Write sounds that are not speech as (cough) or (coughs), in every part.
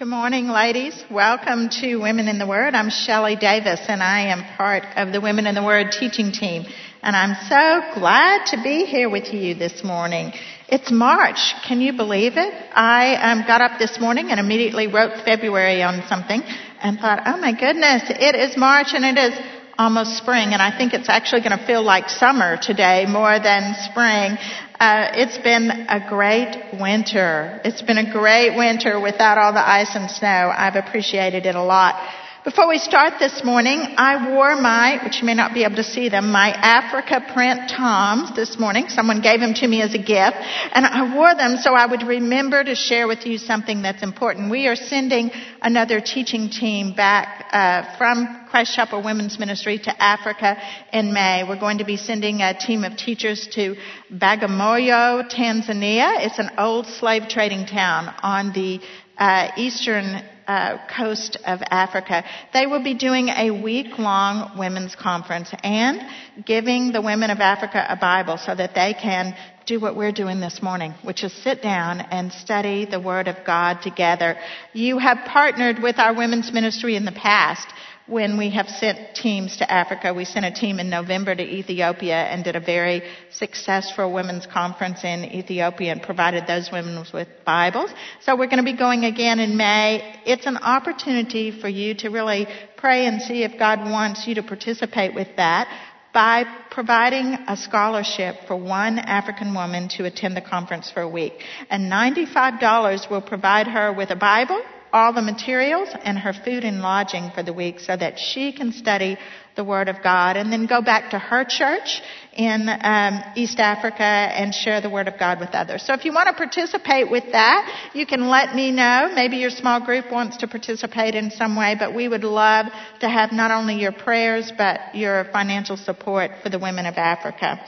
Good morning, ladies. Welcome to Women in the Word. I'm Shelly Davis, and I am part of the Women in the Word teaching team. And I'm so glad to be here with you this morning. It's March. Can you believe it? I um, got up this morning and immediately wrote February on something and thought, oh my goodness, it is March and it is almost spring, and I think it's actually going to feel like summer today more than spring. Uh, it's been a great winter. It's been a great winter without all the ice and snow. I've appreciated it a lot. Before we start this morning, I wore my, which you may not be able to see them, my Africa print TOMS this morning. Someone gave them to me as a gift. And I wore them so I would remember to share with you something that's important. We are sending another teaching team back uh, from Christ Chapel Women's Ministry to Africa in May. We're going to be sending a team of teachers to Bagamoyo, Tanzania. It's an old slave trading town on the uh, eastern uh, coast of Africa. They will be doing a week long women's conference and giving the women of Africa a Bible so that they can do what we're doing this morning, which is sit down and study the Word of God together. You have partnered with our women's ministry in the past when we have sent teams to Africa. We sent a team in November to Ethiopia and did a very successful women's conference in Ethiopia and provided those women with Bibles. So we're going to be going again in May. It's an opportunity for you to really pray and see if God wants you to participate with that by providing a scholarship for one African woman to attend the conference for a week. And $95 will provide her with a Bible all the materials and her food and lodging for the week so that she can study the Word of God and then go back to her church in um, East Africa and share the Word of God with others. So if you want to participate with that, you can let me know. Maybe your small group wants to participate in some way, but we would love to have not only your prayers, but your financial support for the women of Africa.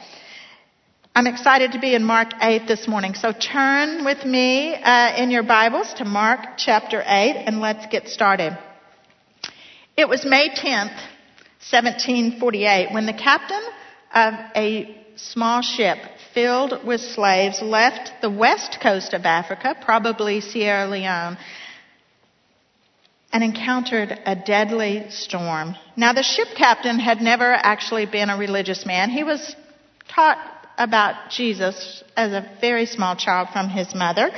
I'm excited to be in Mark 8 this morning. So turn with me uh, in your Bibles to Mark chapter 8 and let's get started. It was May 10th, 1748, when the captain of a small ship filled with slaves left the west coast of Africa, probably Sierra Leone, and encountered a deadly storm. Now the ship captain had never actually been a religious man. He was taught about Jesus as a very small child from his mother,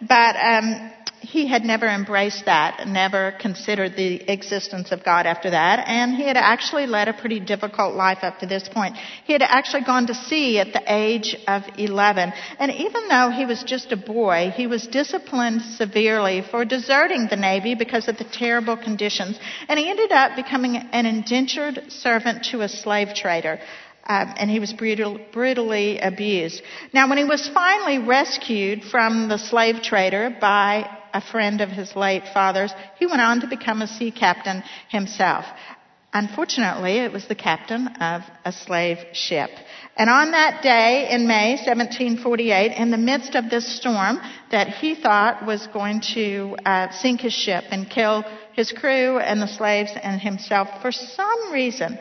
but um, he had never embraced that, never considered the existence of God after that, and he had actually led a pretty difficult life up to this point. He had actually gone to sea at the age of 11, and even though he was just a boy, he was disciplined severely for deserting the Navy because of the terrible conditions, and he ended up becoming an indentured servant to a slave trader. Um, and he was brutal, brutally abused. Now, when he was finally rescued from the slave trader by a friend of his late father's, he went on to become a sea captain himself. Unfortunately, it was the captain of a slave ship. And on that day in May 1748, in the midst of this storm that he thought was going to uh, sink his ship and kill his crew and the slaves and himself, for some reason,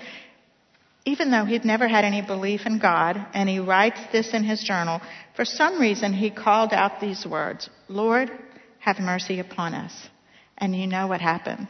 even though he'd never had any belief in God, and he writes this in his journal, for some reason he called out these words Lord, have mercy upon us. And you know what happened.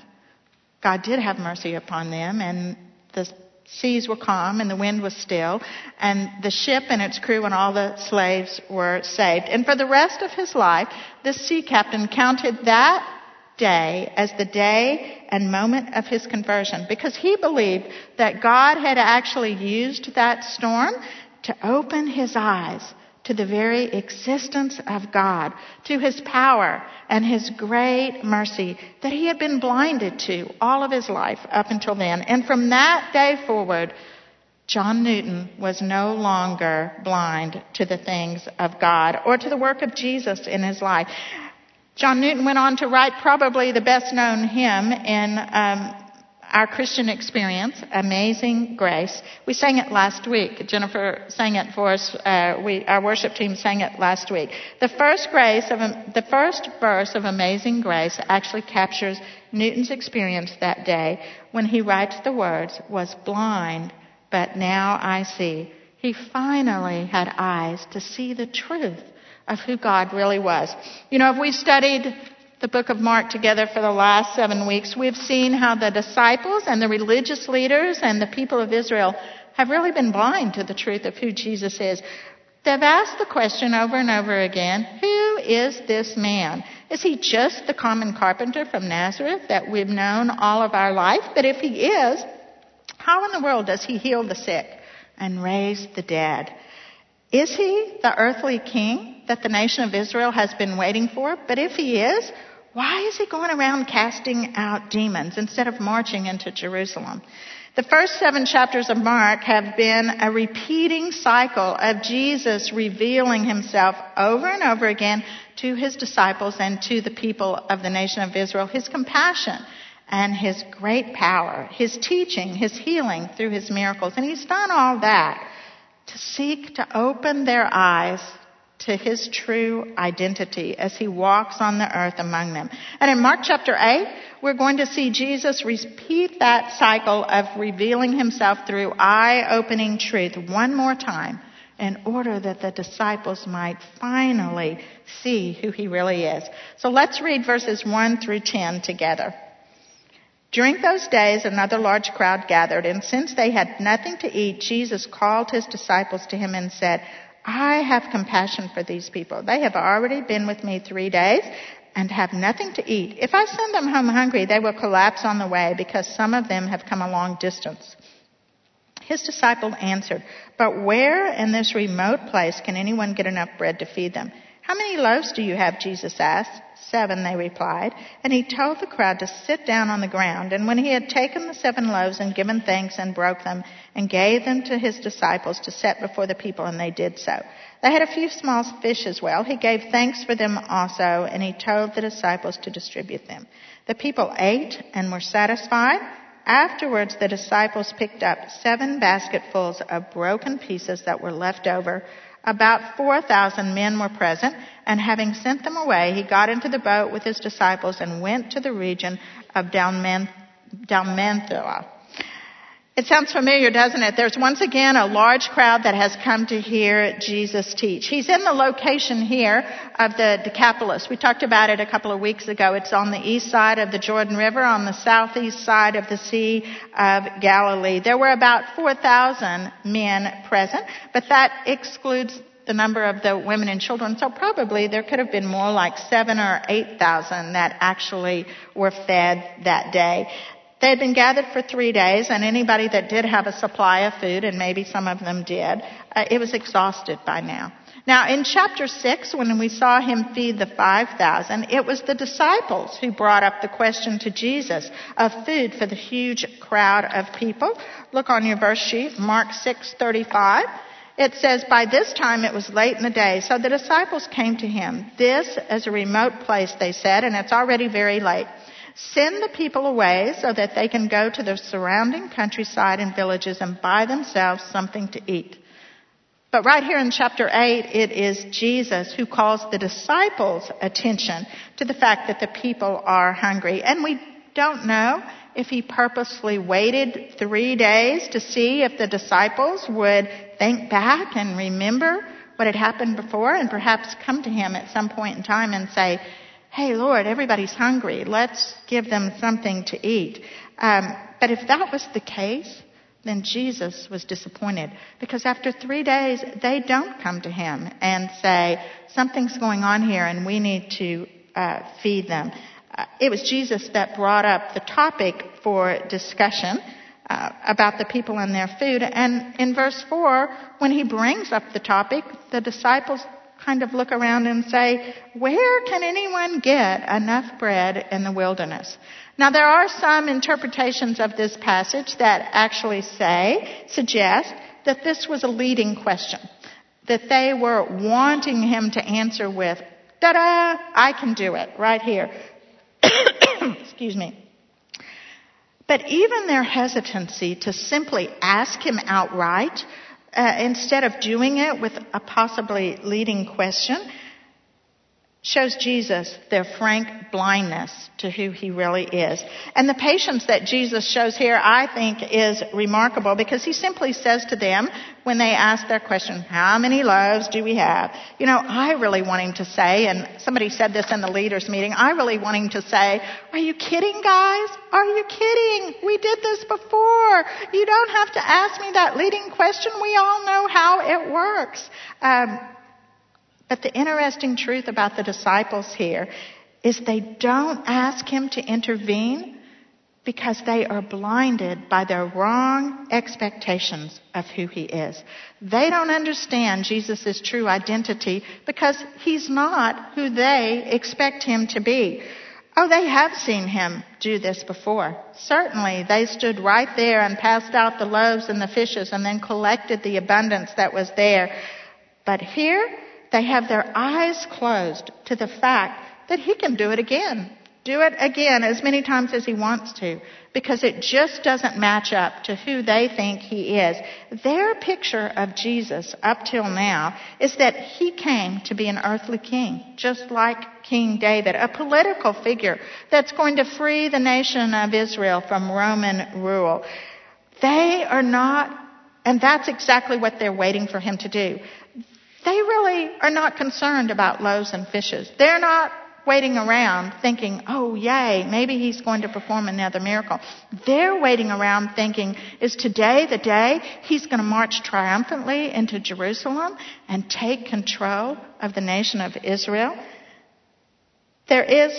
God did have mercy upon them, and the seas were calm, and the wind was still, and the ship and its crew and all the slaves were saved. And for the rest of his life, this sea captain counted that day as the day and moment of his conversion because he believed that God had actually used that storm to open his eyes to the very existence of God, to his power and his great mercy that he had been blinded to all of his life up until then. And from that day forward, John Newton was no longer blind to the things of God or to the work of Jesus in his life. John Newton went on to write probably the best known hymn in um, our Christian experience, Amazing Grace. We sang it last week. Jennifer sang it for us. Uh, we, our worship team sang it last week. The first grace of the first verse of Amazing Grace actually captures Newton's experience that day when he writes the words, "Was blind, but now I see." He finally had eyes to see the truth of who God really was. You know, if we studied the book of Mark together for the last seven weeks, we've seen how the disciples and the religious leaders and the people of Israel have really been blind to the truth of who Jesus is. They've asked the question over and over again Who is this man? Is he just the common carpenter from Nazareth that we've known all of our life? But if he is, how in the world does he heal the sick and raise the dead? Is he the earthly king that the nation of Israel has been waiting for? But if he is, why is he going around casting out demons instead of marching into Jerusalem? The first seven chapters of Mark have been a repeating cycle of Jesus revealing himself over and over again to his disciples and to the people of the nation of Israel. His compassion and his great power, his teaching, his healing through his miracles. And he's done all that to seek to open their eyes to his true identity as he walks on the earth among them. And in Mark chapter 8, we're going to see Jesus repeat that cycle of revealing himself through eye-opening truth one more time in order that the disciples might finally see who he really is. So let's read verses 1 through 10 together. During those days, another large crowd gathered, and since they had nothing to eat, Jesus called his disciples to him and said, I have compassion for these people. They have already been with me three days and have nothing to eat. If I send them home hungry, they will collapse on the way because some of them have come a long distance. His disciple answered, But where in this remote place can anyone get enough bread to feed them? How many loaves do you have? Jesus asked. Seven, they replied. And he told the crowd to sit down on the ground. And when he had taken the seven loaves and given thanks and broke them and gave them to his disciples to set before the people, and they did so. They had a few small fish as well. He gave thanks for them also, and he told the disciples to distribute them. The people ate and were satisfied. Afterwards, the disciples picked up seven basketfuls of broken pieces that were left over about 4,000 men were present, and having sent them away, he got into the boat with his disciples and went to the region of Dalmanutha. It sounds familiar, doesn't it? There's once again a large crowd that has come to hear Jesus teach. He's in the location here of the Decapolis. We talked about it a couple of weeks ago. It's on the east side of the Jordan River, on the southeast side of the Sea of Galilee. There were about 4,000 men present, but that excludes the number of the women and children. So probably there could have been more like seven or eight thousand that actually were fed that day. They had been gathered for three days, and anybody that did have a supply of food, and maybe some of them did, uh, it was exhausted by now. Now, in chapter 6, when we saw him feed the 5,000, it was the disciples who brought up the question to Jesus of food for the huge crowd of people. Look on your verse sheet, Mark 6:35. It says, By this time it was late in the day, so the disciples came to him. This is a remote place, they said, and it's already very late. Send the people away so that they can go to the surrounding countryside and villages and buy themselves something to eat. But right here in chapter 8, it is Jesus who calls the disciples' attention to the fact that the people are hungry. And we don't know if he purposely waited three days to see if the disciples would think back and remember what had happened before and perhaps come to him at some point in time and say, hey, Lord, everybody's hungry. Let's give them something to eat. Um, but if that was the case, then Jesus was disappointed because after three days, they don't come to him and say, something's going on here and we need to uh, feed them. Uh, it was Jesus that brought up the topic for discussion. Uh, about the people and their food. And in verse 4, when he brings up the topic, the disciples kind of look around and say, where can anyone get enough bread in the wilderness? Now there are some interpretations of this passage that actually say, suggest that this was a leading question. That they were wanting him to answer with, da-da, I can do it, right here. (coughs) Excuse me. But even their hesitancy to simply ask him outright uh, instead of doing it with a possibly leading question, shows Jesus their frank blindness to who he really is. And the patience that Jesus shows here, I think, is remarkable because he simply says to them when they ask their question, how many loaves do we have? You know, I really want him to say, and somebody said this in the leaders meeting, I really want him to say, are you kidding guys? Are you kidding? We did this before. You don't have to ask me that leading question. We all know how it works. Um, but the interesting truth about the disciples here is they don't ask him to intervene because they are blinded by their wrong expectations of who he is. They don't understand Jesus' true identity because he's not who they expect him to be. Oh, they have seen him do this before. Certainly, they stood right there and passed out the loaves and the fishes and then collected the abundance that was there. But here, they have their eyes closed to the fact that he can do it again. Do it again as many times as he wants to because it just doesn't match up to who they think he is. Their picture of Jesus up till now is that he came to be an earthly king, just like King David, a political figure that's going to free the nation of Israel from Roman rule. They are not, and that's exactly what they're waiting for him to do they really are not concerned about loaves and fishes. They're not waiting around thinking, oh, yay, maybe he's going to perform another miracle. They're waiting around thinking, is today the day he's going to march triumphantly into Jerusalem and take control of the nation of Israel? There is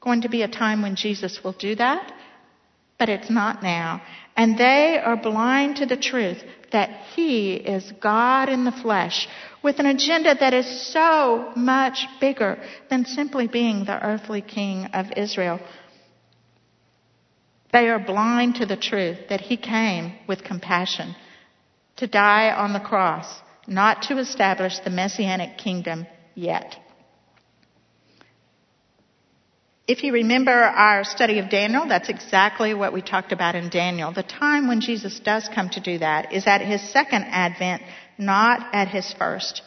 going to be a time when Jesus will do that, but it's not now. And they are blind to the truth that He is God in the flesh with an agenda that is so much bigger than simply being the earthly king of Israel. They are blind to the truth that He came with compassion to die on the cross, not to establish the messianic kingdom yet. If you remember our study of Daniel, that's exactly what we talked about in Daniel. The time when Jesus does come to do that is at his second advent, not at his first.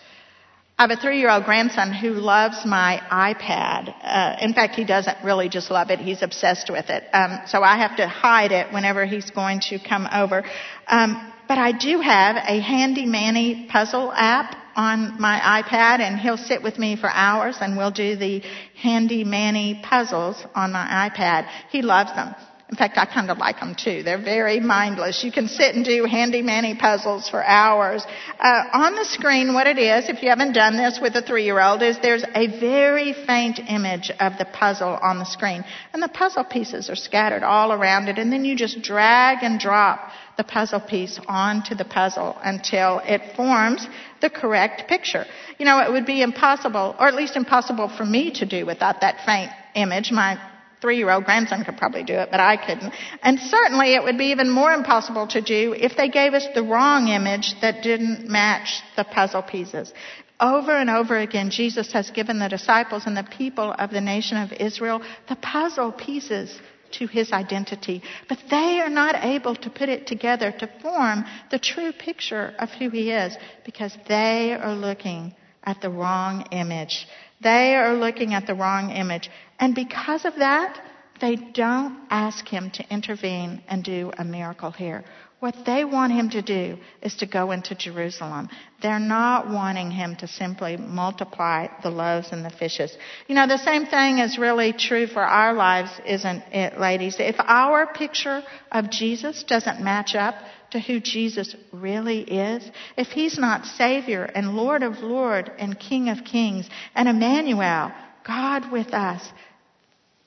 I have a three-year-old grandson who loves my iPad. Uh, in fact, he doesn't really just love it; he's obsessed with it. Um, so I have to hide it whenever he's going to come over. Um, but I do have a Handy Manny puzzle app on my iPad and he'll sit with me for hours and we'll do the Handy Manny puzzles on my iPad. He loves them. In fact, I kind of like them too. They're very mindless. You can sit and do Handy Manny puzzles for hours. Uh, on the screen, what it is, if you haven't done this with a three-year-old, is there's a very faint image of the puzzle on the screen. And the puzzle pieces are scattered all around it. And then you just drag and drop the puzzle piece onto the puzzle until it forms the correct picture. You know, it would be impossible, or at least impossible for me to do without that faint image. My three year old grandson could probably do it, but I couldn't. And certainly it would be even more impossible to do if they gave us the wrong image that didn't match the puzzle pieces. Over and over again, Jesus has given the disciples and the people of the nation of Israel the puzzle pieces to his identity, but they are not able to put it together to form the true picture of who he is because they are looking at the wrong image. They are looking at the wrong image. And because of that, they don't ask him to intervene and do a miracle here. What they want him to do is to go into Jerusalem. They're not wanting him to simply multiply the loaves and the fishes. You know, the same thing is really true for our lives, isn't it, ladies? If our picture of Jesus doesn't match up to who Jesus really is, if he's not Savior and Lord of Lords and King of Kings and Emmanuel, God with us,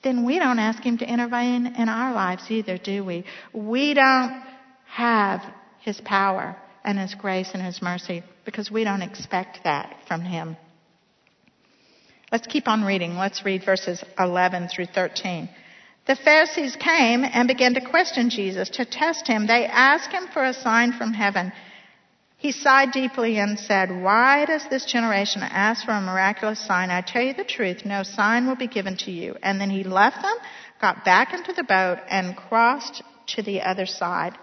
then we don't ask him to intervene in our lives either, do we? We don't have his power and his grace and his mercy because we don't expect that from him. Let's keep on reading. Let's read verses 11 through 13. The Pharisees came and began to question Jesus to test him. They asked him for a sign from heaven. He sighed deeply and said, Why does this generation ask for a miraculous sign? I tell you the truth, no sign will be given to you. And then he left them, got back into the boat, and crossed to the other side.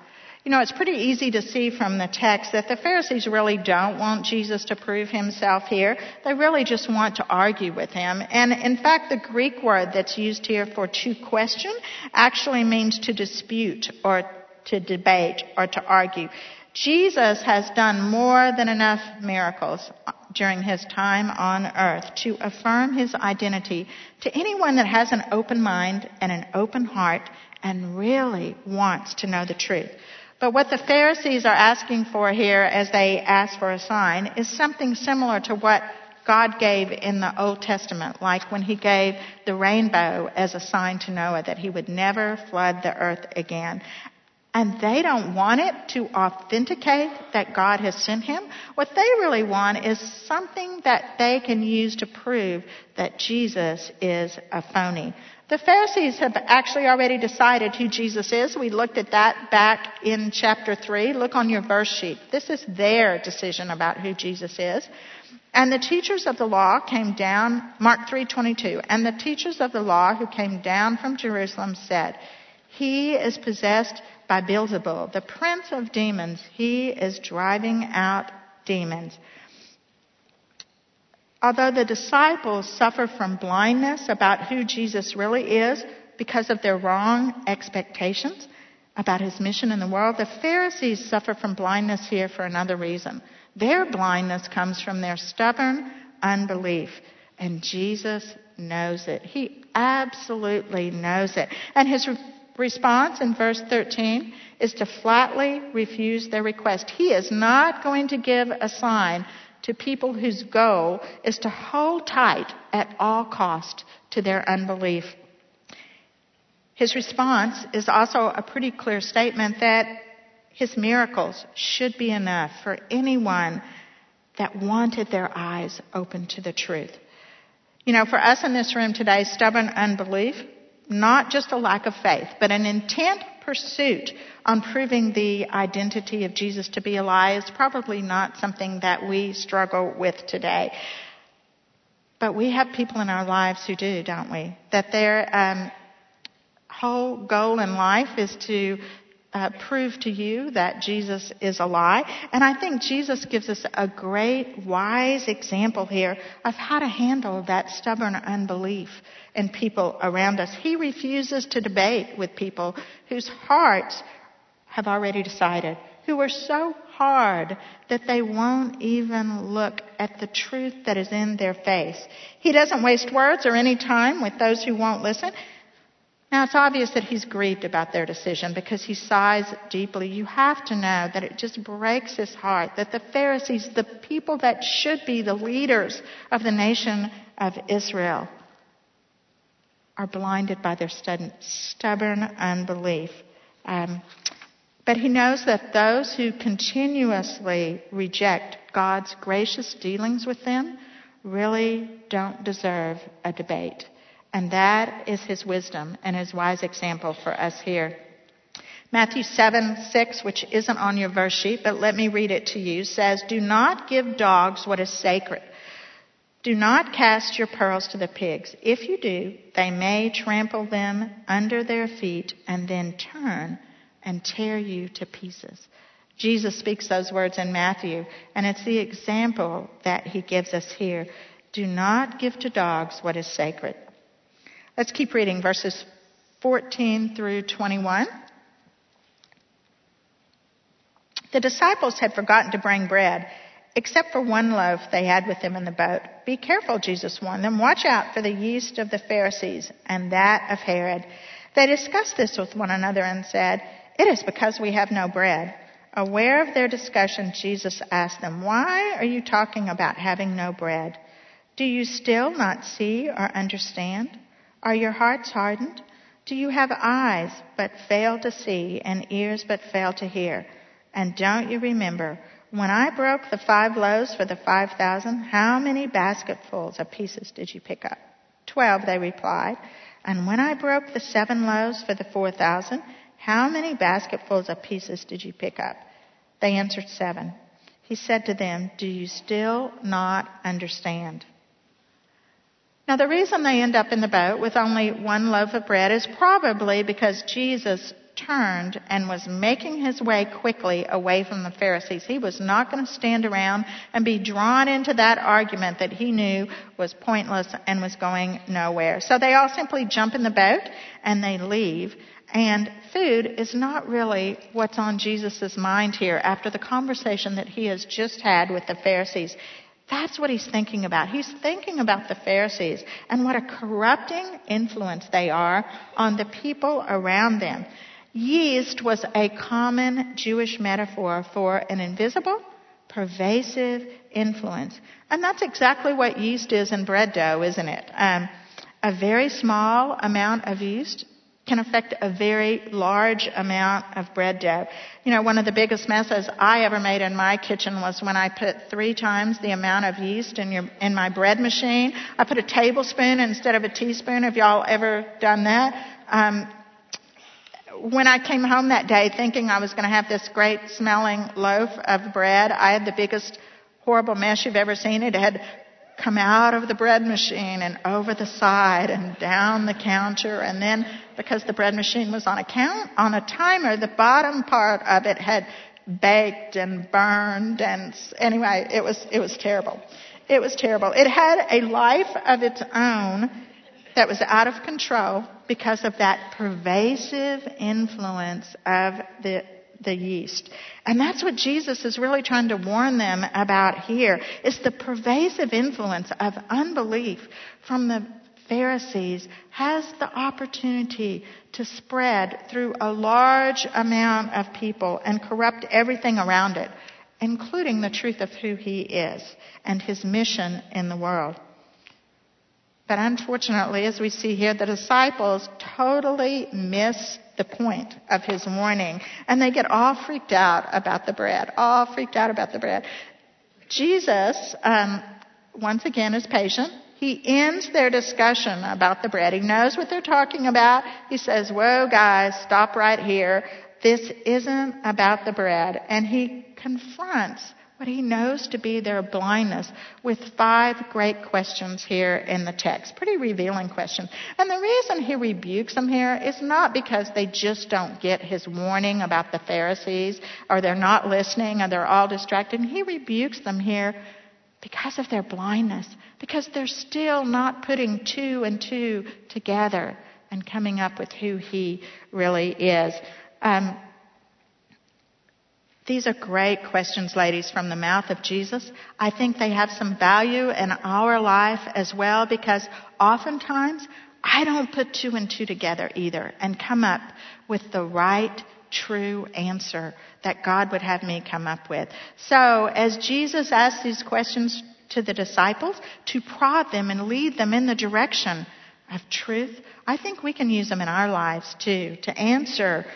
You know, it's pretty easy to see from the text that the Pharisees really don't want Jesus to prove himself here. They really just want to argue with him. And in fact, the Greek word that's used here for to question actually means to dispute or to debate or to argue. Jesus has done more than enough miracles during his time on earth to affirm his identity to anyone that has an open mind and an open heart and really wants to know the truth. But what the Pharisees are asking for here as they ask for a sign is something similar to what God gave in the Old Testament, like when he gave the rainbow as a sign to Noah that he would never flood the earth again. And they don't want it to authenticate that God has sent him. What they really want is something that they can use to prove that Jesus is a phony. The Pharisees have actually already decided who Jesus is. We looked at that back in chapter 3. Look on your verse sheet. This is their decision about who Jesus is. And the teachers of the law came down, Mark 3:22, and the teachers of the law who came down from Jerusalem said, "He is possessed by Beelzebul, the prince of demons. He is driving out demons." Although the disciples suffer from blindness about who Jesus really is because of their wrong expectations about his mission in the world, the Pharisees suffer from blindness here for another reason. Their blindness comes from their stubborn unbelief, and Jesus knows it. He absolutely knows it. And his re- response in verse 13 is to flatly refuse their request. He is not going to give a sign to people whose goal is to hold tight at all cost to their unbelief. His response is also a pretty clear statement that his miracles should be enough for anyone that wanted their eyes open to the truth. You know, for us in this room today, stubborn unbelief, not just a lack of faith, but an intent pursuit on proving the identity of Jesus to be a lie is probably not something that we struggle with today. But we have people in our lives who do, don't we? That their um, whole goal in life is to uh, prove to you that Jesus is a lie. And I think Jesus gives us a great, wise example here of how to handle that stubborn unbelief in people around us. He refuses to debate with people whose hearts have already decided, who are so hard that they won't even look at the truth that is in their face. He doesn't waste words or any time with those who won't listen. Now, it's obvious that he's grieved about their decision because he sighs deeply. You have to know that it just breaks his heart that the Pharisees, the people that should be the leaders of the nation of Israel, are blinded by their stubborn unbelief. Um, but he knows that those who continuously reject God's gracious dealings with them really don't deserve a debate. And that is his wisdom and his wise example for us here. Matthew 7, 6, which isn't on your verse sheet, but let me read it to you, says, Do not give dogs what is sacred. Do not cast your pearls to the pigs. If you do, they may trample them under their feet and then turn and tear you to pieces. Jesus speaks those words in Matthew, and it's the example that he gives us here. Do not give to dogs what is sacred. Let's keep reading verses 14 through 21. The disciples had forgotten to bring bread, except for one loaf they had with them in the boat. Be careful, Jesus warned them. Watch out for the yeast of the Pharisees and that of Herod. They discussed this with one another and said, It is because we have no bread. Aware of their discussion, Jesus asked them, Why are you talking about having no bread? Do you still not see or understand? Are your hearts hardened? Do you have eyes but fail to see and ears but fail to hear? And don't you remember when I broke the five loaves for the five thousand, how many basketfuls of pieces did you pick up? Twelve, they replied. And when I broke the seven loaves for the four thousand, how many basketfuls of pieces did you pick up? They answered seven. He said to them, Do you still not understand? Now, the reason they end up in the boat with only one loaf of bread is probably because Jesus turned and was making his way quickly away from the Pharisees. He was not going to stand around and be drawn into that argument that he knew was pointless and was going nowhere. So they all simply jump in the boat and they leave. And food is not really what's on Jesus' mind here after the conversation that he has just had with the Pharisees. That's what he's thinking about. He's thinking about the Pharisees and what a corrupting influence they are on the people around them. Yeast was a common Jewish metaphor for an invisible, pervasive influence. And that's exactly what yeast is in bread dough, isn't it? Um, a very small amount of yeast can affect a very large amount of bread dough. You know, one of the biggest messes I ever made in my kitchen was when I put three times the amount of yeast in your in my bread machine. I put a tablespoon instead of a teaspoon. Have y'all ever done that? Um, when I came home that day thinking I was going to have this great smelling loaf of bread, I had the biggest horrible mess you've ever seen. It had come out of the bread machine and over the side and down the counter. And then because the bread machine was on a count, on a timer, the bottom part of it had baked and burned. And anyway, it was, it was terrible. It was terrible. It had a life of its own that was out of control because of that pervasive influence of the the yeast. And that's what Jesus is really trying to warn them about here is the pervasive influence of unbelief from the Pharisees has the opportunity to spread through a large amount of people and corrupt everything around it, including the truth of who he is and his mission in the world. But unfortunately, as we see here, the disciples totally miss the point of his warning. And they get all freaked out about the bread, all freaked out about the bread. Jesus, um, once again, is patient. He ends their discussion about the bread. He knows what they're talking about. He says, Whoa, guys, stop right here. This isn't about the bread. And he confronts what he knows to be their blindness with five great questions here in the text. Pretty revealing questions. And the reason he rebukes them here is not because they just don't get his warning about the Pharisees or they're not listening or they're all distracted. He rebukes them here because of their blindness, because they're still not putting two and two together and coming up with who he really is. Um, these are great questions, ladies, from the mouth of Jesus. I think they have some value in our life as well because oftentimes I don't put two and two together either and come up with the right, true answer that God would have me come up with. So as Jesus asked these questions to the disciples to prod them and lead them in the direction of truth, I think we can use them in our lives too to answer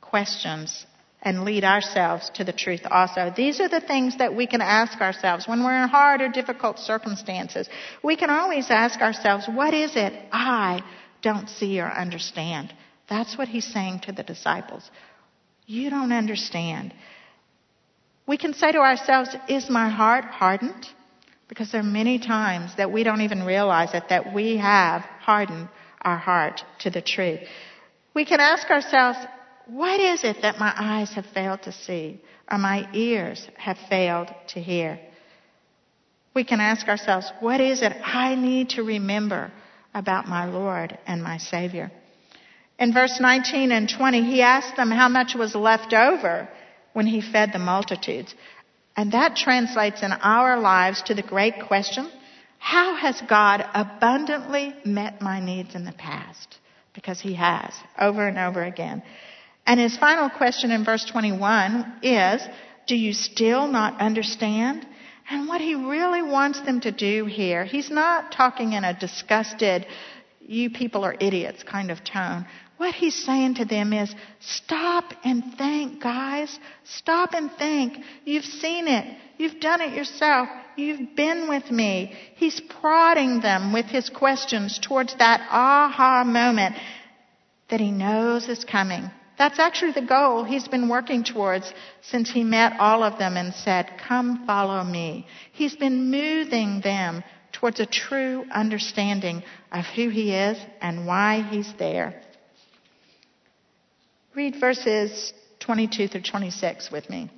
questions and lead ourselves to the truth also. These are the things that we can ask ourselves when we're in hard or difficult circumstances. We can always ask ourselves, what is it I don't see or understand? That's what he's saying to the disciples. You don't understand. We can say to ourselves, is my heart hardened? Because there are many times that we don't even realize it, that we have hardened our heart to the truth. We can ask ourselves, what is it that my eyes have failed to see or my ears have failed to hear? We can ask ourselves, what is it I need to remember about my Lord and my Savior? In verse 19 and 20, he asked them how much was left over when he fed the multitudes. And that translates in our lives to the great question, how has God abundantly met my needs in the past? Because he has, over and over again. And his final question in verse 21 is, do you still not understand? And what he really wants them to do here, he's not talking in a disgusted, you people are idiots kind of tone. What he's saying to them is, stop and think, guys. Stop and think. You've seen it. You've done it yourself. You've been with me. He's prodding them with his questions towards that aha moment that he knows is coming. That's actually the goal he's been working towards since he met all of them and said, Come follow me. He's been moving them towards a true understanding of who he is and why he's there. Read verses 22 through 26 with me.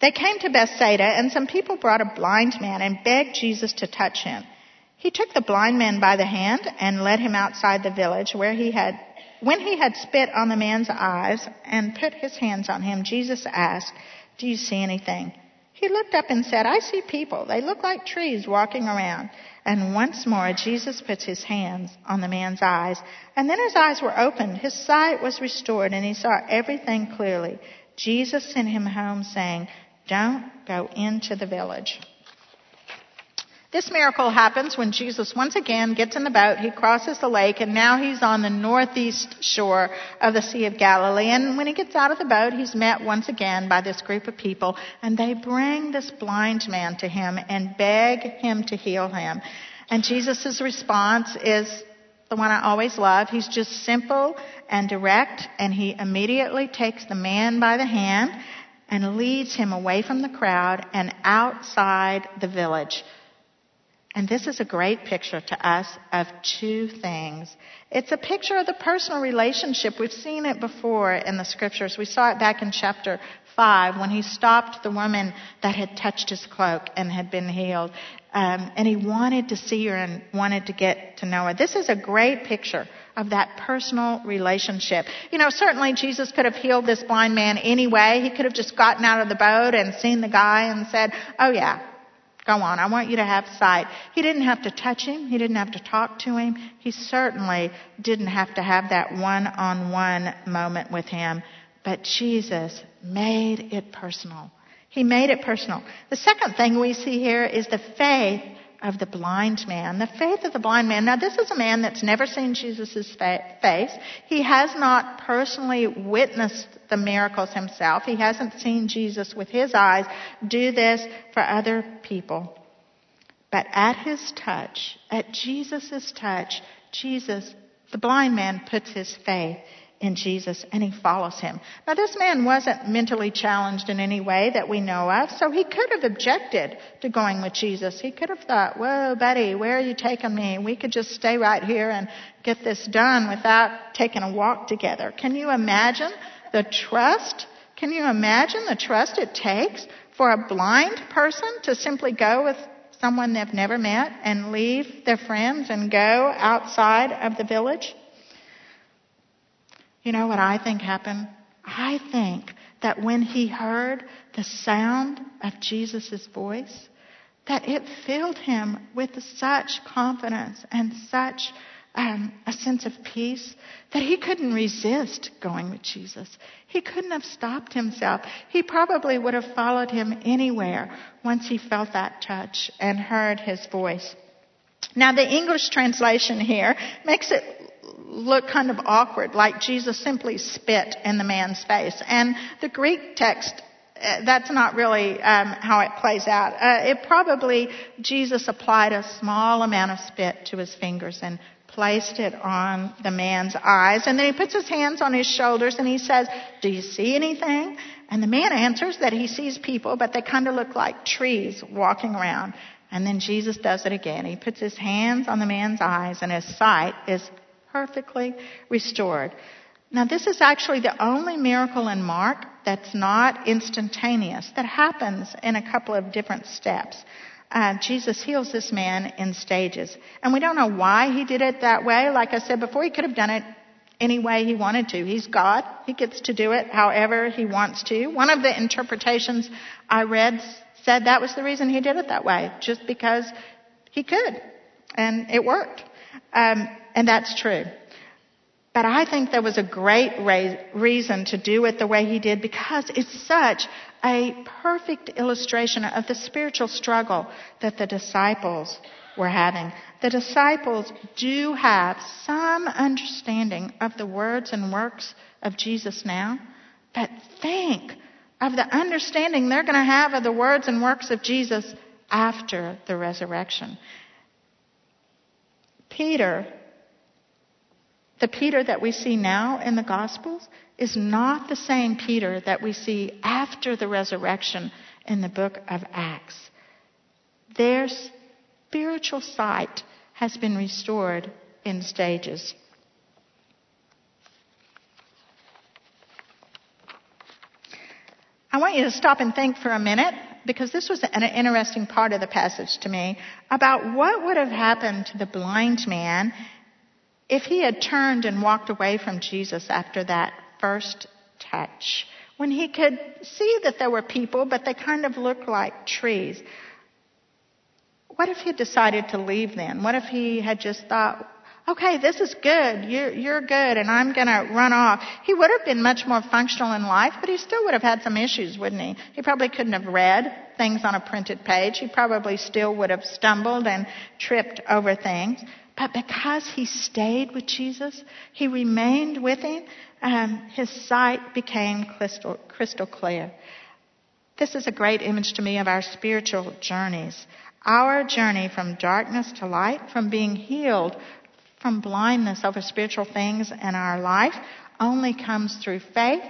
They came to Bethsaida, and some people brought a blind man and begged Jesus to touch him. He took the blind man by the hand and led him outside the village where he had, when he had spit on the man's eyes and put his hands on him, Jesus asked, Do you see anything? He looked up and said, I see people. They look like trees walking around. And once more, Jesus puts his hands on the man's eyes. And then his eyes were opened. His sight was restored and he saw everything clearly. Jesus sent him home saying, don't go into the village. This miracle happens when Jesus once again gets in the boat, he crosses the lake, and now he's on the northeast shore of the Sea of Galilee. And when he gets out of the boat, he's met once again by this group of people, and they bring this blind man to him and beg him to heal him. And Jesus' response is the one I always love. He's just simple and direct, and he immediately takes the man by the hand and leads him away from the crowd and outside the village. And this is a great picture to us of two things. It's a picture of the personal relationship. We've seen it before in the scriptures. We saw it back in chapter 5 when he stopped the woman that had touched his cloak and had been healed. Um, and he wanted to see her and wanted to get to know her. This is a great picture of that personal relationship. You know, certainly Jesus could have healed this blind man anyway. He could have just gotten out of the boat and seen the guy and said, Oh yeah, go on. I want you to have sight. He didn't have to touch him. He didn't have to talk to him. He certainly didn't have to have that one on one moment with him. But Jesus made it personal. He made it personal. The second thing we see here is the faith of the blind man. The faith of the blind man. Now, this is a man that's never seen Jesus' face. He has not personally witnessed the miracles himself. He hasn't seen Jesus with his eyes do this for other people. But at his touch, at Jesus' touch, Jesus, the blind man puts his faith in Jesus and he follows him. Now this man wasn't mentally challenged in any way that we know of, so he could have objected to going with Jesus. He could have thought, whoa, Betty, where are you taking me? We could just stay right here and get this done without taking a walk together. Can you imagine the trust? Can you imagine the trust it takes for a blind person to simply go with someone they've never met and leave their friends and go outside of the village? You know what I think happened? I think that when he heard the sound of Jesus' voice, that it filled him with such confidence and such um, a sense of peace that he couldn't resist going with Jesus. He couldn't have stopped himself. He probably would have followed him anywhere once he felt that touch and heard his voice. Now the English translation here makes it look kind of awkward, like Jesus simply spit in the man's face. And the Greek text, uh, that's not really um, how it plays out. Uh, it probably Jesus applied a small amount of spit to his fingers and placed it on the man's eyes, and then he puts his hands on his shoulders and he says, "Do you see anything?" And the man answers that he sees people, but they kind of look like trees walking around. And then Jesus does it again. He puts his hands on the man's eyes, and his sight is perfectly restored. Now, this is actually the only miracle in Mark that's not instantaneous, that happens in a couple of different steps. Uh, Jesus heals this man in stages. And we don't know why he did it that way. Like I said before, he could have done it any way he wanted to. He's God. He gets to do it however he wants to. One of the interpretations I read said that was the reason he did it that way, just because he could. And it worked. Um, and that's true. But I think there was a great reason to do it the way he did because it's such a perfect illustration of the spiritual struggle that the disciples were having. The disciples do have some understanding of the words and works of Jesus now, but think of the understanding they're going to have of the words and works of Jesus after the resurrection. Peter the Peter that we see now in the Gospels is not the same Peter that we see after the resurrection in the book of Acts. Their spiritual sight has been restored in stages. I want you to stop and think for a minute because this was an interesting part of the passage to me about what would have happened to the blind man if he had turned and walked away from Jesus after that first touch. When he could see that there were people, but they kind of looked like trees. What if he decided to leave then? What if he had just thought, okay, this is good. You're, you're good and I'm going to run off. He would have been much more functional in life, but he still would have had some issues, wouldn't he? He probably couldn't have read things on a printed page. He probably still would have stumbled and tripped over things. But because he stayed with Jesus, he remained with him, um, his sight became crystal, crystal clear. This is a great image to me of our spiritual journeys. Our journey from darkness to light, from being healed from blindness over spiritual things in our life, only comes through faith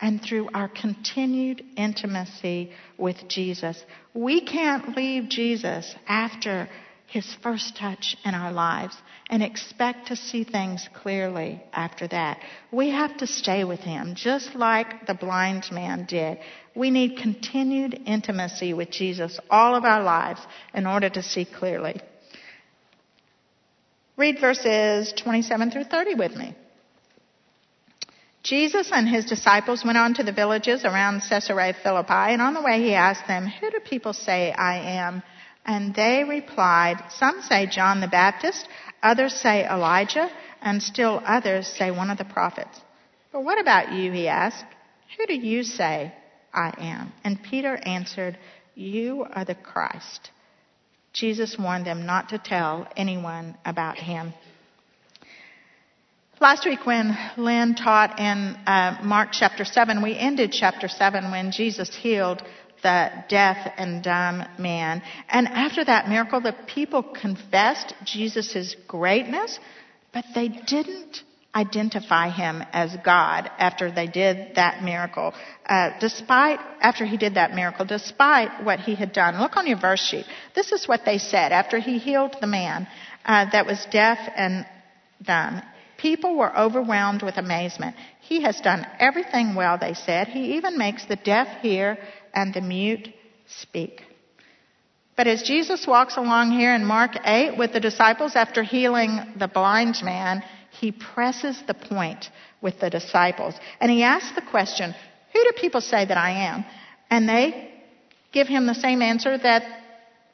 and through our continued intimacy with Jesus. We can't leave Jesus after his first touch in our lives and expect to see things clearly after that. We have to stay with him, just like the blind man did. We need continued intimacy with Jesus all of our lives in order to see clearly. Read verses 27 through 30 with me. Jesus and his disciples went on to the villages around Caesarea Philippi, and on the way he asked them, Who do people say I am? And they replied, Some say John the Baptist, others say Elijah, and still others say one of the prophets. But what about you? He asked. Who do you say I am? And Peter answered, You are the Christ. Jesus warned them not to tell anyone about him. Last week, when Lynn taught in uh, Mark chapter 7, we ended chapter 7 when Jesus healed the deaf and dumb man. And after that miracle, the people confessed Jesus' greatness, but they didn't identify him as God after they did that miracle. Uh, despite, after he did that miracle, despite what he had done. Look on your verse sheet. This is what they said after he healed the man uh, that was deaf and dumb. People were overwhelmed with amazement. He has done everything well, they said. He even makes the deaf hear and the mute speak. But as Jesus walks along here in Mark 8 with the disciples after healing the blind man, he presses the point with the disciples. And he asks the question, Who do people say that I am? And they give him the same answer that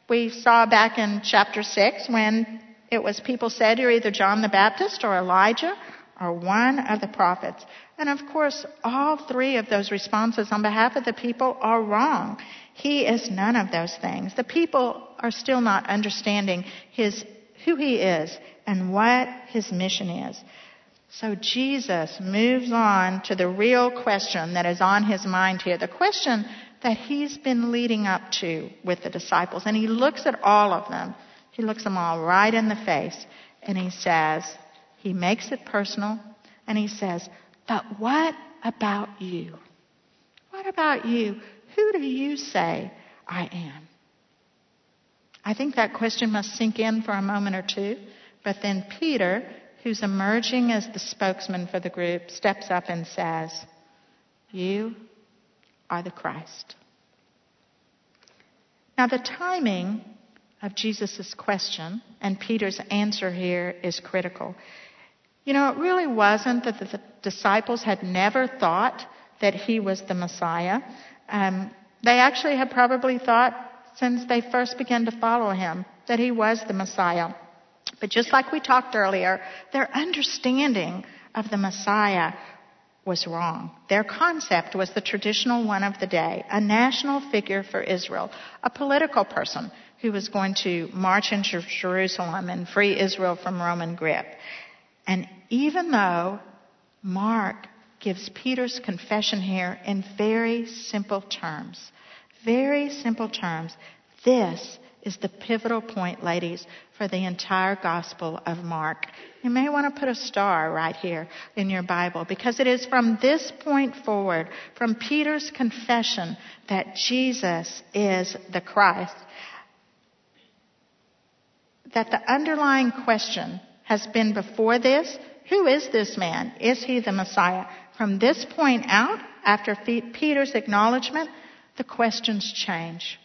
we saw back in chapter 6 when it was people said you're either John the Baptist or Elijah or one of the prophets. And of course, all three of those responses on behalf of the people are wrong. He is none of those things. The people are still not understanding his, who he is and what his mission is. So Jesus moves on to the real question that is on his mind here, the question that he's been leading up to with the disciples. And he looks at all of them. He looks them all right in the face and he says, he makes it personal and he says, but what about you? What about you? Who do you say I am? I think that question must sink in for a moment or two. But then Peter, who's emerging as the spokesman for the group, steps up and says, You are the Christ. Now, the timing of Jesus' question and Peter's answer here is critical. You know, it really wasn't that the disciples had never thought that he was the Messiah. Um, they actually had probably thought since they first began to follow him that he was the Messiah. But just like we talked earlier, their understanding of the Messiah was wrong. Their concept was the traditional one of the day, a national figure for Israel, a political person who was going to march into Jerusalem and free Israel from Roman grip. And even though Mark gives Peter's confession here in very simple terms, very simple terms, this is the pivotal point, ladies, for the entire Gospel of Mark. You may want to put a star right here in your Bible because it is from this point forward, from Peter's confession, that Jesus is the Christ, that the underlying question has been before this who is this man? Is he the Messiah? From this point out, after Peter's acknowledgement the questions change.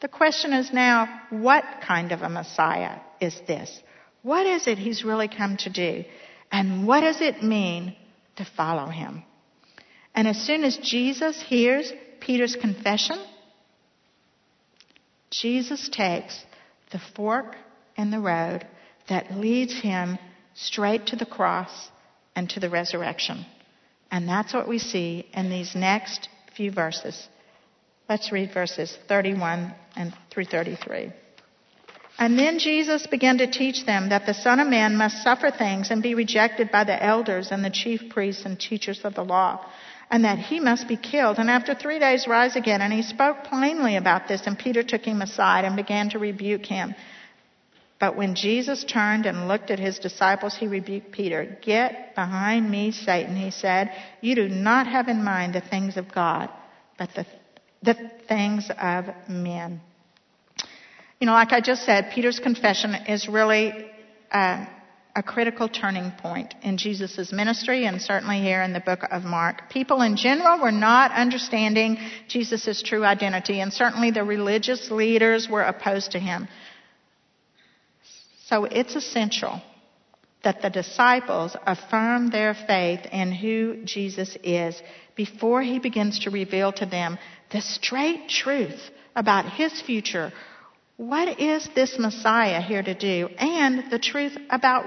The question is now, what kind of a Messiah is this? What is it he's really come to do? And what does it mean to follow him? And as soon as Jesus hears Peter's confession, Jesus takes the fork in the road that leads him straight to the cross and to the resurrection. And that's what we see in these next few verses. Let's read verses 31 and through 33. And then Jesus began to teach them that the Son of Man must suffer things and be rejected by the elders and the chief priests and teachers of the law, and that he must be killed, and after three days rise again. And he spoke plainly about this, and Peter took him aside and began to rebuke him. But when Jesus turned and looked at his disciples, he rebuked Peter. Get behind me, Satan, he said. You do not have in mind the things of God, but the, the things of men. You know, like I just said, Peter's confession is really uh, a critical turning point in Jesus' ministry and certainly here in the book of Mark. People in general were not understanding Jesus' true identity, and certainly the religious leaders were opposed to him. So it's essential that the disciples affirm their faith in who Jesus is before he begins to reveal to them the straight truth about his future what is this Messiah here to do? And the truth about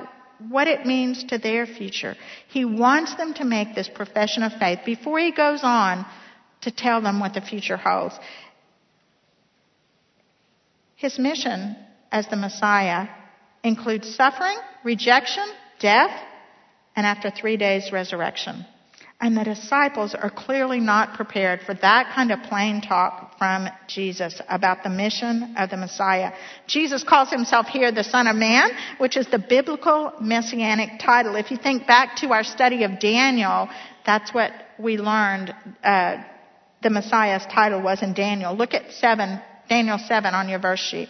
what it means to their future. He wants them to make this profession of faith before he goes on to tell them what the future holds. His mission as the Messiah includes suffering, rejection, death, and after three days, resurrection. And the disciples are clearly not prepared for that kind of plain talk from Jesus about the mission of the Messiah. Jesus calls himself here the Son of Man, which is the biblical messianic title. If you think back to our study of Daniel, that's what we learned uh, the Messiah's title was in Daniel. Look at 7, Daniel 7 on your verse sheet.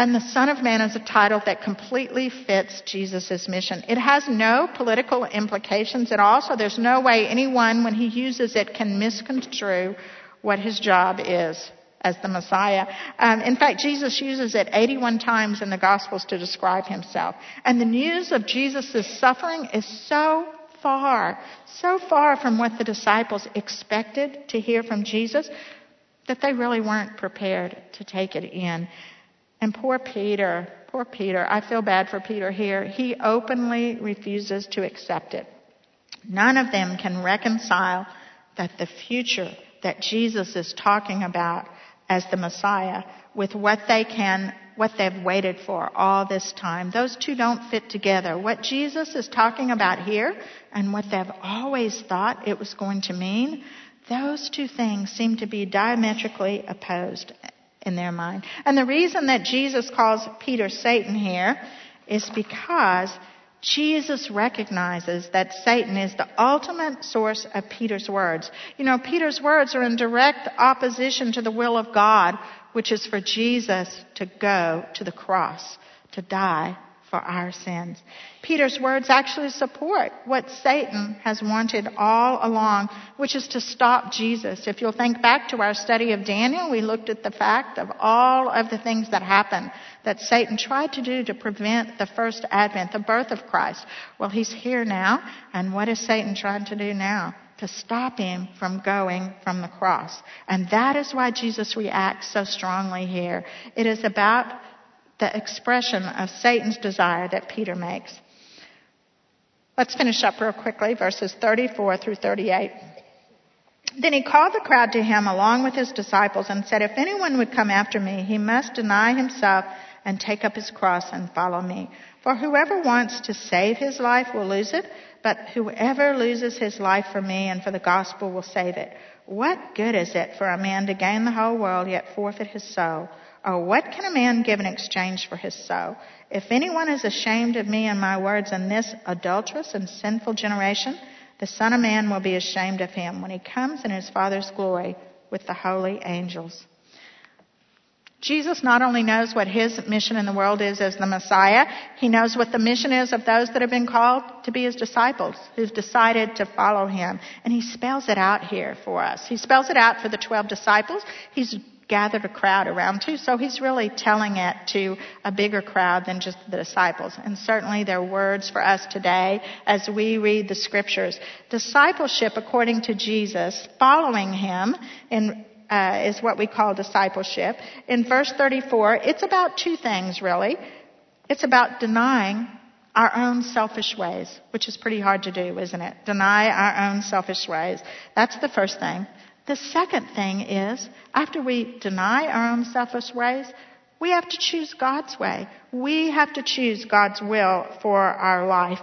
And the Son of Man is a title that completely fits Jesus' mission. It has no political implications at all, so there's no way anyone, when he uses it, can misconstrue what his job is as the Messiah. Um, in fact, Jesus uses it 81 times in the Gospels to describe himself. And the news of Jesus' suffering is so far, so far from what the disciples expected to hear from Jesus that they really weren't prepared to take it in. And poor Peter, poor Peter, I feel bad for Peter here. He openly refuses to accept it. None of them can reconcile that the future that Jesus is talking about as the Messiah with what they can, what they've waited for all this time. Those two don't fit together. What Jesus is talking about here and what they've always thought it was going to mean, those two things seem to be diametrically opposed in their mind. And the reason that Jesus calls Peter Satan here is because Jesus recognizes that Satan is the ultimate source of Peter's words. You know, Peter's words are in direct opposition to the will of God, which is for Jesus to go to the cross, to die for our sins. Peter's words actually support what Satan has wanted all along, which is to stop Jesus. If you'll think back to our study of Daniel, we looked at the fact of all of the things that happened that Satan tried to do to prevent the first advent, the birth of Christ. Well, he's here now, and what is Satan trying to do now? To stop him from going from the cross. And that is why Jesus reacts so strongly here. It is about the expression of Satan's desire that Peter makes. Let's finish up real quickly, verses 34 through 38. Then he called the crowd to him along with his disciples and said, If anyone would come after me, he must deny himself and take up his cross and follow me. For whoever wants to save his life will lose it, but whoever loses his life for me and for the gospel will save it. What good is it for a man to gain the whole world yet forfeit his soul? Or what can a man give in exchange for his soul? If anyone is ashamed of me and my words in this adulterous and sinful generation, the Son of Man will be ashamed of him when he comes in his Father's glory with the holy angels. Jesus not only knows what his mission in the world is as the Messiah, he knows what the mission is of those that have been called to be his disciples, who've decided to follow him. And he spells it out here for us. He spells it out for the 12 disciples. He's gathered a crowd around too, so he's really telling it to a bigger crowd than just the disciples. And certainly there are words for us today as we read the scriptures. Discipleship according to Jesus, following him in uh, is what we call discipleship. In verse 34, it's about two things really. It's about denying our own selfish ways, which is pretty hard to do, isn't it? Deny our own selfish ways. That's the first thing. The second thing is, after we deny our own selfish ways, we have to choose God's way. We have to choose God's will for our life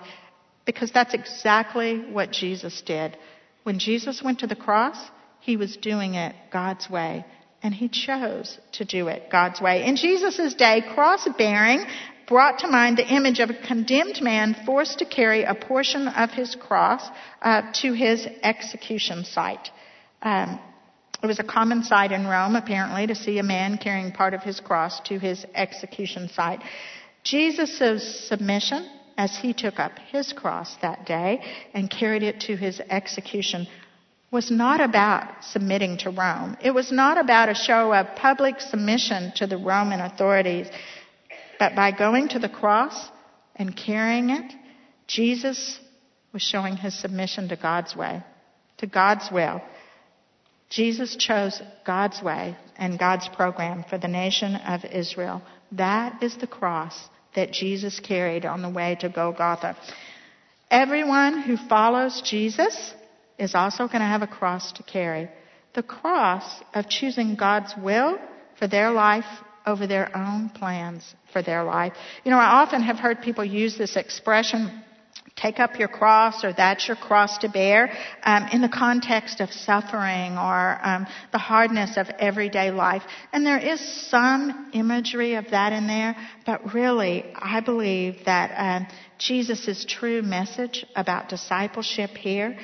because that's exactly what Jesus did. When Jesus went to the cross, he was doing it God's way. And he chose to do it God's way. In Jesus' day, cross bearing brought to mind the image of a condemned man forced to carry a portion of his cross uh, to his execution site. Um, it was a common sight in Rome, apparently, to see a man carrying part of his cross to his execution site. Jesus' submission as he took up his cross that day and carried it to his execution was not about submitting to Rome. It was not about a show of public submission to the Roman authorities, but by going to the cross and carrying it, Jesus was showing his submission to God's way, to God's will. Jesus chose God's way and God's program for the nation of Israel. That is the cross that Jesus carried on the way to Golgotha. Everyone who follows Jesus is also going to have a cross to carry. The cross of choosing God's will for their life over their own plans for their life. You know, I often have heard people use this expression, take up your cross or that's your cross to bear um, in the context of suffering or um, the hardness of everyday life. And there is some imagery of that in there but really i believe that um, jesus' true message about discipleship here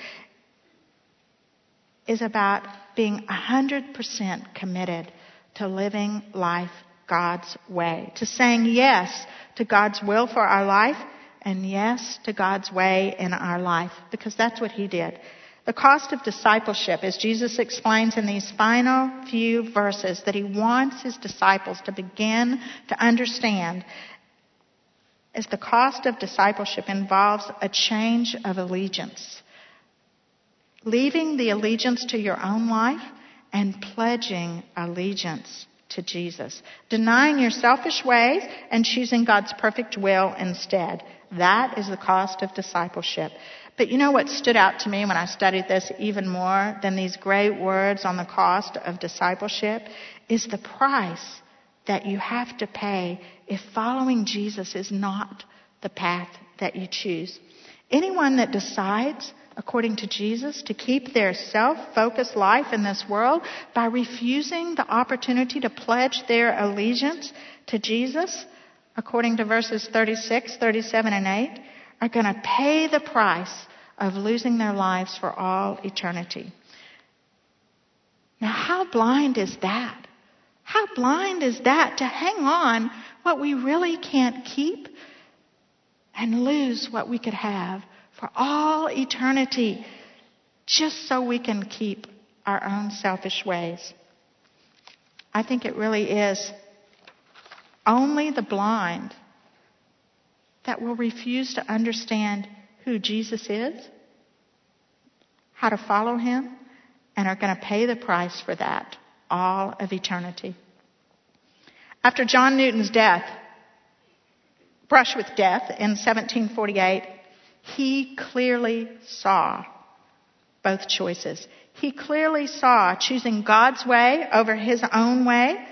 is about being 100% committed to living life God's way, to saying yes to God's will for our life and yes to God's way in our life, because that's what He did. The cost of discipleship, as Jesus explains in these final few verses, that He wants His disciples to begin to understand, is the cost of discipleship involves a change of allegiance leaving the allegiance to your own life and pledging allegiance to Jesus. Denying your selfish ways and choosing God's perfect will instead. That is the cost of discipleship. But you know what stood out to me when I studied this even more than these great words on the cost of discipleship is the price that you have to pay if following Jesus is not the path that you choose. Anyone that decides according to Jesus, to keep their self focused life in this world by refusing the opportunity to pledge their allegiance to Jesus, according to verses 36, 37, and 8, are going to pay the price of losing their lives for all eternity. Now, how blind is that? How blind is that to hang on what we really can't keep and lose what we could have for all eternity just so we can keep our own selfish ways. I think it really is only the blind that will refuse to understand who Jesus is, how to follow him, and are going to pay the price for that all of eternity. After John Newton's death, brush with death in 1748, he clearly saw both choices. He clearly saw choosing God's way over his own way.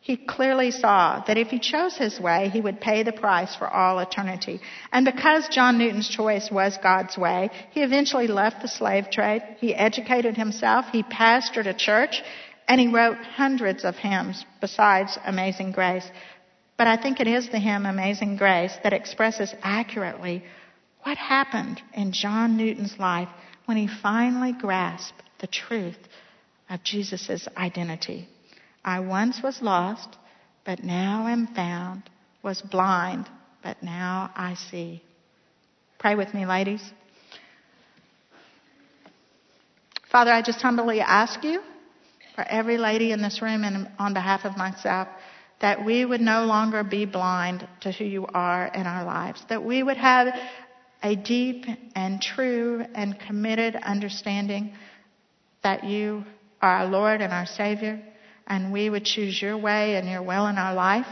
He clearly saw that if he chose his way, he would pay the price for all eternity. And because John Newton's choice was God's way, he eventually left the slave trade. He educated himself. He pastored a church. And he wrote hundreds of hymns besides Amazing Grace. But I think it is the hymn Amazing Grace that expresses accurately what happened in John Newton's life when he finally grasped the truth of Jesus' identity. I once was lost, but now am found, was blind, but now I see. Pray with me, ladies. Father, I just humbly ask you for every lady in this room and on behalf of myself that we would no longer be blind to who you are in our lives, that we would have a deep and true and committed understanding that you are our Lord and our Savior, and we would choose your way and your will in our life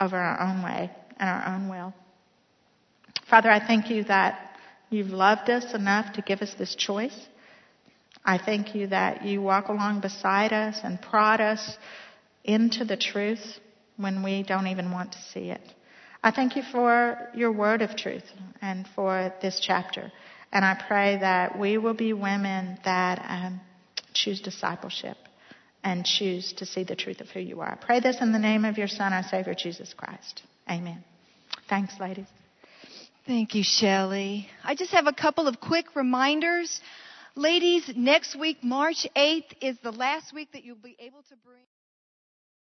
over our own way and our own will. Father, I thank you that you've loved us enough to give us this choice. I thank you that you walk along beside us and prod us into the truth when we don't even want to see it. I thank you for your word of truth and for this chapter. And I pray that we will be women that um, choose discipleship and choose to see the truth of who you are. I pray this in the name of your Son, our Savior, Jesus Christ. Amen. Thanks, ladies. Thank you, Shelly. I just have a couple of quick reminders. Ladies, next week, March 8th, is the last week that you'll be able to bring.